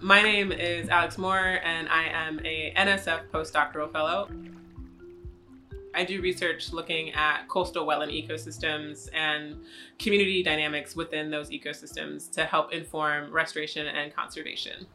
My name is Alex Moore, and I am a NSF postdoctoral fellow. I do research looking at coastal wetland ecosystems and community dynamics within those ecosystems to help inform restoration and conservation.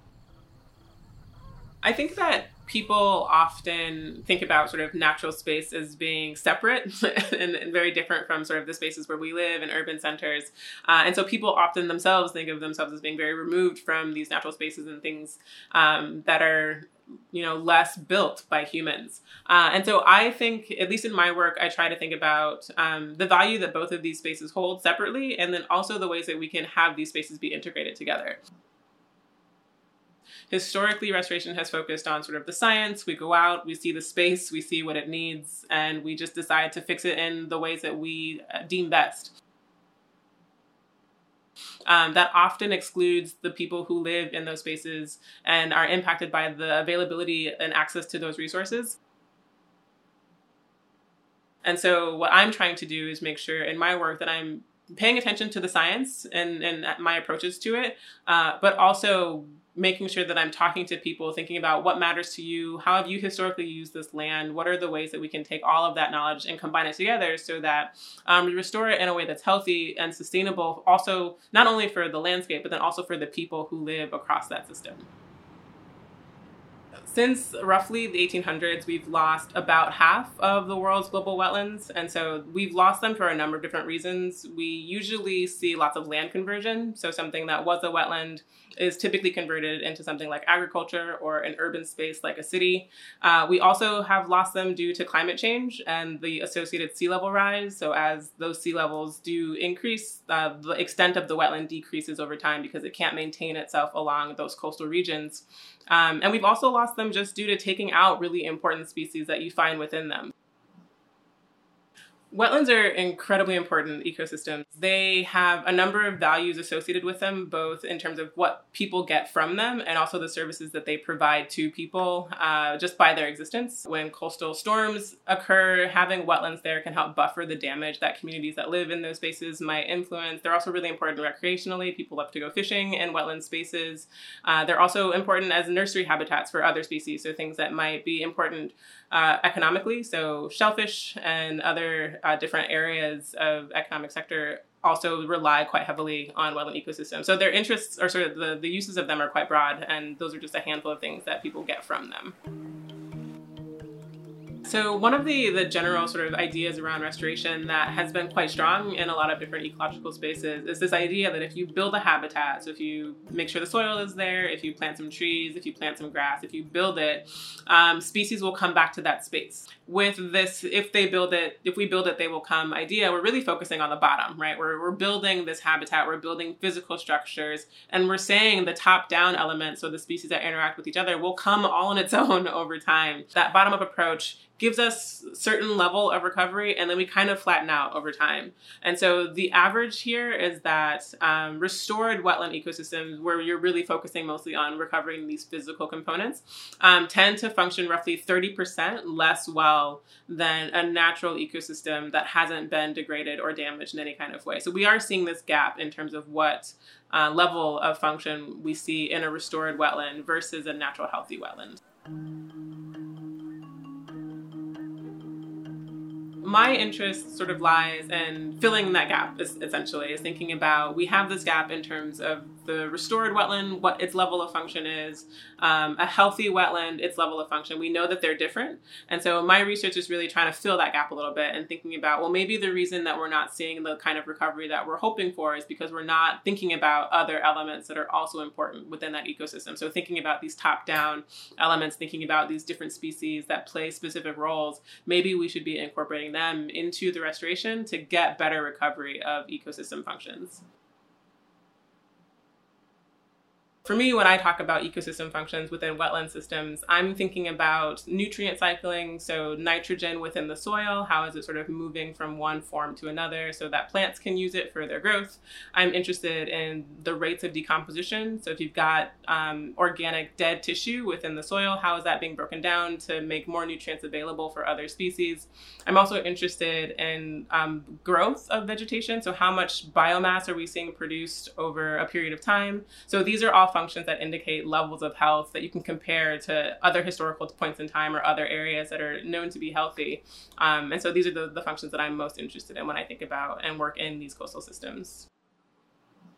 I think that people often think about sort of natural space as being separate and, and, very different from sort of the spaces where we live in urban centers. Uh, and so people often themselves think of themselves as being very removed from these natural spaces and things um, that are you know less built by humans uh, and so i think at least in my work i try to think about um, the value that both of these spaces hold separately and then also the ways that we can have these spaces be integrated together historically restoration has focused on sort of the science we go out we see the space we see what it needs and we just decide to fix it in the ways that we uh, deem best um, that often excludes the people who live in those spaces and are impacted by the availability and access to those resources. And so, what I'm trying to do is make sure in my work that I'm paying attention to the science and, and my approaches to it, uh, but also making sure that I'm talking to people, thinking about what matters to you, how have you historically used this land, what are the ways that we can take all of that knowledge and combine it together so that um, we restore it in a way that's healthy and sustainable, also not only for the landscape, but then also for the people who live across that system. Since roughly the 1800s, we've lost about half of the world's global wetlands. And so we've lost them for a number of different reasons. We usually see lots of land conversion. So something that was a wetland is typically converted into something like agriculture or an urban space like a city. Uh, we also have lost them due to climate change and the associated sea level rise. So as those sea levels do increase, uh, the extent of the wetland decreases over time because it can't maintain itself along those coastal regions. Um, and we've also lost them just due to taking out really important species that you find within them. Wetlands are incredibly important ecosystems. They have a number of values associated with them, both in terms of what people get from them and also the services that they provide to people uh, just by their existence. When coastal storms occur, having wetlands there can help buffer the damage that communities that live in those spaces might influence. They're also really important recreationally. People love to go fishing in wetland spaces. Uh, they're also important as nursery habitats for other species, so things that might be important uh, economically. So shellfish and other uh, different areas of economic sector also rely quite heavily on wetland ecosystems. So their interests or sort of the, the uses of them are quite broad, and those are just a handful of things that people get from them. So one of the the general sort of ideas around restoration that has been quite strong in a lot of different ecological spaces is this idea that if you build a habitat, so if you make sure the soil is there, if you plant some trees, if you plant some grass, if you build it, um, species will come back to that space. With this, if they build it, if we build it, they will come idea, we're really focusing on the bottom, right? We're, we're building this habitat, we're building physical structures, and we're saying the top down elements, so the species that interact with each other, will come all on its own over time. That bottom up approach gives us certain level of recovery and then we kind of flatten out over time. And so the average here is that um, restored wetland ecosystems where you're really focusing mostly on recovering these physical components um, tend to function roughly 30% less well than a natural ecosystem that hasn't been degraded or damaged in any kind of way. So we are seeing this gap in terms of what uh, level of function we see in a restored wetland versus a natural healthy wetland my interest sort of lies in filling that gap essentially is thinking about we have this gap in terms of the restored wetland, what its level of function is, um, a healthy wetland, its level of function. We know that they're different. And so my research is really trying to fill that gap a little bit and thinking about, well, maybe the reason that we're not seeing the kind of recovery that we're hoping for is because we're not thinking about other elements that are also important within that ecosystem. So thinking about these top down elements, thinking about these different species that play specific roles, maybe we should be incorporating them into the restoration to get better recovery of ecosystem functions. For me, when I talk about ecosystem functions within wetland systems, I'm thinking about nutrient cycling, so nitrogen within the soil, how is it sort of moving from one form to another so that plants can use it for their growth. I'm interested in the rates of decomposition, so if you've got um, organic dead tissue within the soil, how is that being broken down to make more nutrients available for other species. I'm also interested in um, growth of vegetation, so how much biomass are we seeing produced over a period of time. So these are all functions that indicate levels of health that you can compare to other historical points in time or other areas that are known to be healthy. Um, and so these are the, the functions that I'm most interested in when I think about and work in these coastal systems.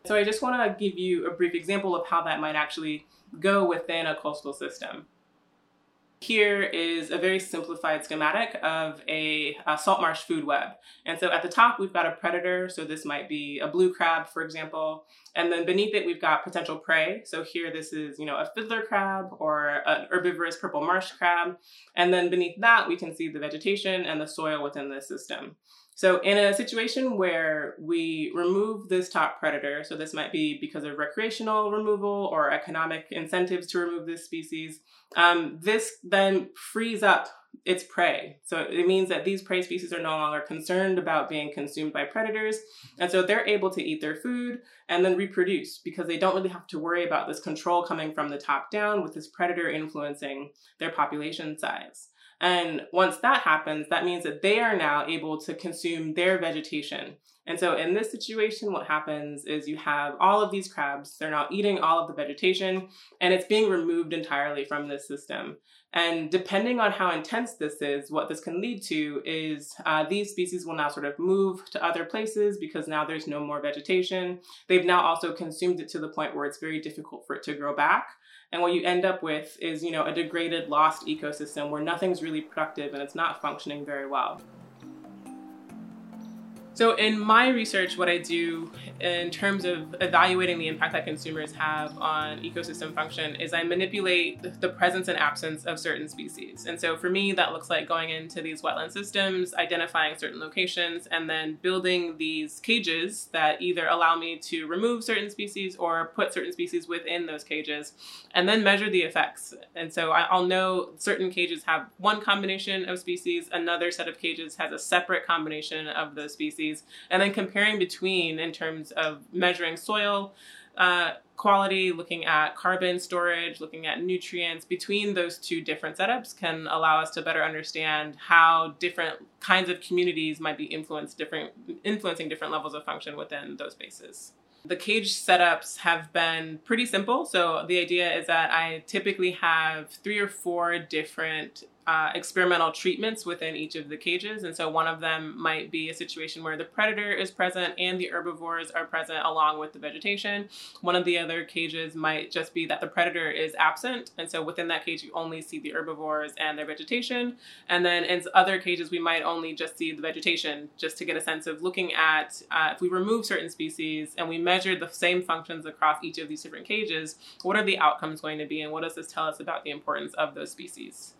So I just want to give you a brief example of how that might actually go within a coastal system. Here is a very simplified schematic of a, a, salt marsh food web. And so at the top, we've got a predator. So this might be a blue crab, for example. And then beneath it, we've got potential prey. So here, this is, you know, a fiddler crab or an herbivorous purple marsh crab. And then beneath that, we can see the vegetation and the soil within the system. So in a situation where we remove this top predator, so this might be because of recreational removal or economic incentives to remove this species, um, this then frees up its prey. So it means that these prey species are no longer concerned about being consumed by predators. And so they're able to eat their food and then reproduce because they don't really have to worry about this control coming from the top down with this predator influencing their population size. And once that happens, that means that they are now able to consume their vegetation. And so in this situation, what happens is you have all of these crabs, they're now eating all of the vegetation, and it's being removed entirely from this system. And depending on how intense this is, what this can lead to is uh, these species will now sort of move to other places because now there's no more vegetation. They've now also consumed it to the point where it's very difficult for it to grow back. And what you end up with is, you know, a degraded, lost ecosystem where nothing's really productive and it's not functioning very well. So, in my research, what I do in terms of evaluating the impact that consumers have on ecosystem function is I manipulate the presence and absence of certain species. And so, for me, that looks like going into these wetland systems, identifying certain locations, and then building these cages that either allow me to remove certain species or put certain species within those cages, and then measure the effects. And so, I'll know certain cages have one combination of species, another set of cages has a separate combination of those species species, and then comparing between in terms of measuring soil uh, quality, looking at carbon storage, looking at nutrients between those two different setups can allow us to better understand how different kinds of communities might be influenced different influencing different levels of function within those spaces. The cage setups have been pretty simple. So the idea is that I typically have three or four different uh, experimental treatments within each of the cages. And so one of them might be a situation where the predator is present and the herbivores are present along with the vegetation. One of the other cages might just be that the predator is absent. And so within that cage, you only see the herbivores and their vegetation. And then in other cages, we might only just see the vegetation just to get a sense of looking at uh, if we remove certain species and we measure the same functions across each of these different cages, what are the outcomes going to be and what does this tell us about the importance of those species?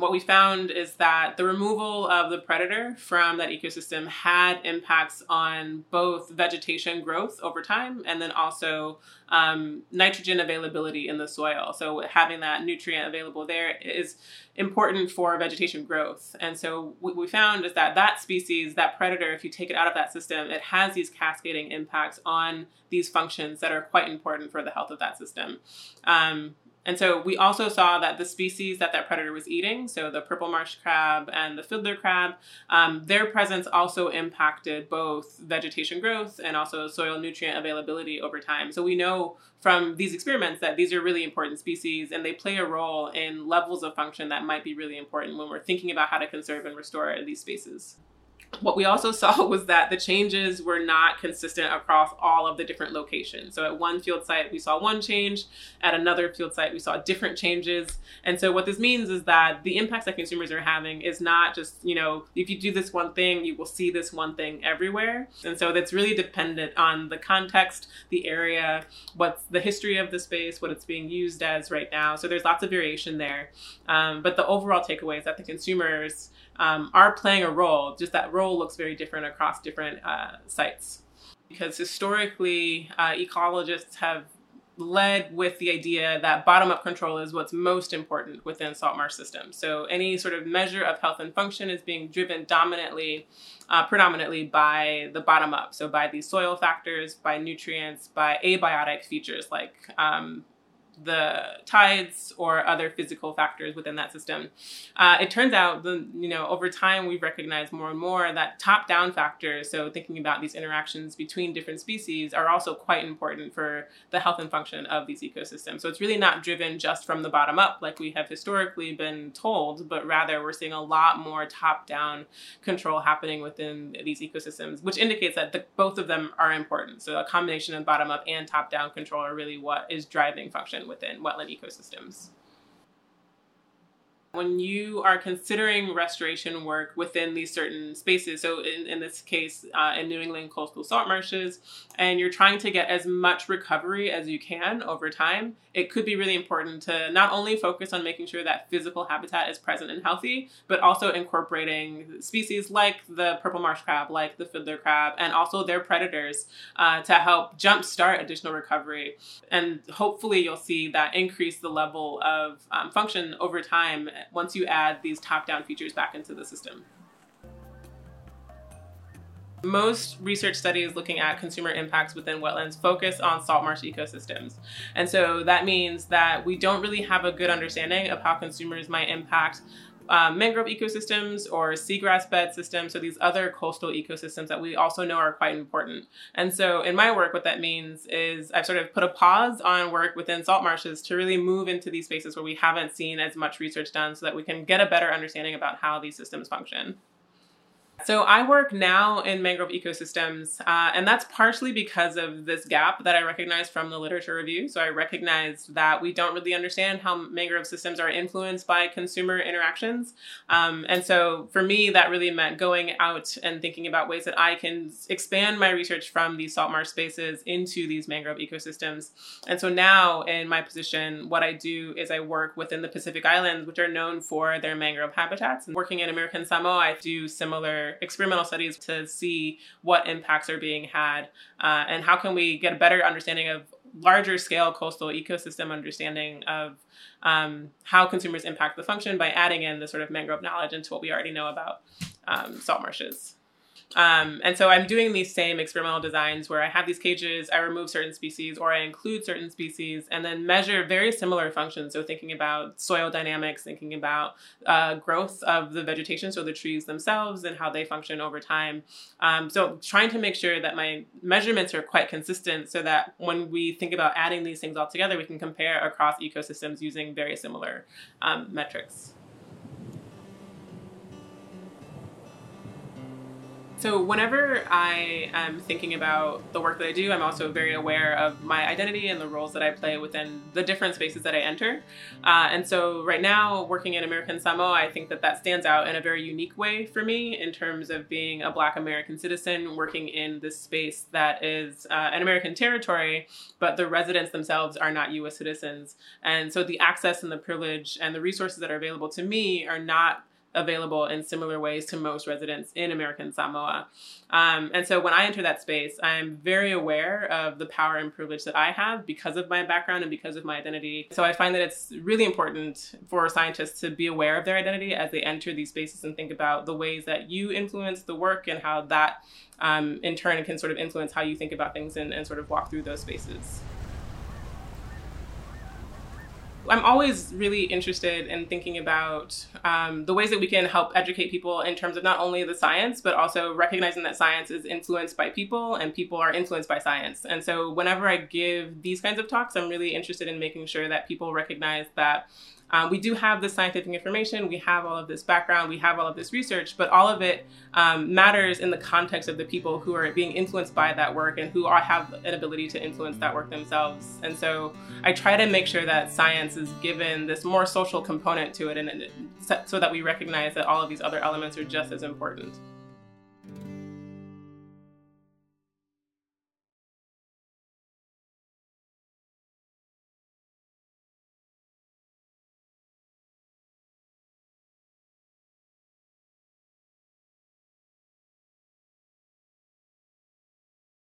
What we found is that the removal of the predator from that ecosystem had impacts on both vegetation growth over time and then also um, nitrogen availability in the soil. So, having that nutrient available there is important for vegetation growth. And so, what we found is that that species, that predator, if you take it out of that system, it has these cascading impacts on these functions that are quite important for the health of that system. Um, and so we also saw that the species that that predator was eating, so the purple marsh crab and the fiddler crab, um, their presence also impacted both vegetation growth and also soil nutrient availability over time. So we know from these experiments that these are really important species and they play a role in levels of function that might be really important when we're thinking about how to conserve and restore these spaces what we also saw was that the changes were not consistent across all of the different locations. So at one field site, we saw one change. At another field site, we saw different changes. And so what this means is that the impacts that consumers are having is not just, you know, if you do this one thing, you will see this one thing everywhere. And so that's really dependent on the context, the area, what's the history of the space, what it's being used as right now. So there's lots of variation there. Um, but the overall takeaway is that the consumers um, are playing a role, just that role looks very different across different uh, sites. Because historically, uh, ecologists have led with the idea that bottom up control is what's most important within salt marsh systems. So any sort of measure of health and function is being driven dominantly, uh, predominantly by the bottom up. So by these soil factors, by nutrients, by abiotic features like um, the tides or other physical factors within that system. Uh, it turns out, the, you know, over time we've recognized more and more that top-down factors, so thinking about these interactions between different species, are also quite important for the health and function of these ecosystems. So it's really not driven just from the bottom up, like we have historically been told, but rather we're seeing a lot more top-down control happening within these ecosystems, which indicates that the, both of them are important. So a combination of bottom-up and top-down control are really what is driving function within wetland ecosystems when you are considering restoration work within these certain spaces, so in, in this case, uh, in New England coastal salt marshes, and you're trying to get as much recovery as you can over time, it could be really important to not only focus on making sure that physical habitat is present and healthy, but also incorporating species like the purple marsh crab, like the fiddler crab, and also their predators uh, to help jumpstart additional recovery. And hopefully, you'll see that increase the level of um, function over time once you add these top-down features back into the system. Most research studies looking at consumer impacts within wetlands focus on salt marsh ecosystems. And so that means that we don't really have a good understanding of how consumers might impact um, mangrove ecosystems or seagrass bed systems, so these other coastal ecosystems that we also know are quite important. And so in my work, what that means is I've sort of put a pause on work within salt marshes to really move into these spaces where we haven't seen as much research done so that we can get a better understanding about how these systems function. So I work now in mangrove ecosystems, uh, and that's partially because of this gap that I recognized from the literature review. So I recognized that we don't really understand how mangrove systems are influenced by consumer interactions. Um, and so for me, that really meant going out and thinking about ways that I can expand my research from these salt marsh spaces into these mangrove ecosystems. And so now in my position, what I do is I work within the Pacific Islands, which are known for their mangrove habitats. And working in American Samoa, I do similar experimental studies to see what impacts are being had uh, and how can we get a better understanding of larger scale coastal ecosystem understanding of um, how consumers impact the function by adding in the sort of mangrove knowledge into what we already know about um, salt marshes. Um, and so I'm doing these same experimental designs where I have these cages, I remove certain species or I include certain species and then measure very similar functions. So thinking about soil dynamics, thinking about uh, growth of the vegetation, so the trees themselves and how they function over time. Um, so trying to make sure that my measurements are quite consistent so that when we think about adding these things all together, we can compare across ecosystems using very similar um, metrics. So whenever I am thinking about the work that I do, I'm also very aware of my identity and the roles that I play within the different spaces that I enter. Uh, and so right now, working in American Samoa, I think that that stands out in a very unique way for me in terms of being a Black American citizen working in this space that is uh, an American territory, but the residents themselves are not U.S. citizens. And so the access and the privilege and the resources that are available to me are not available in similar ways to most residents in American Samoa. Um, and so when I enter that space, I'm very aware of the power and privilege that I have because of my background and because of my identity. So I find that it's really important for scientists to be aware of their identity as they enter these spaces and think about the ways that you influence the work and how that um, in turn can sort of influence how you think about things and, and sort of walk through those spaces. I'm always really interested in thinking about um, the ways that we can help educate people in terms of not only the science, but also recognizing that science is influenced by people and people are influenced by science. And so, whenever I give these kinds of talks, I'm really interested in making sure that people recognize that um, we do have the scientific information, we have all of this background, we have all of this research, but all of it um, matters in the context of the people who are being influenced by that work and who are, have an ability to influence that work themselves. And so I try to make sure that science is given this more social component to it, and, and so that we recognize that all of these other elements are just as important.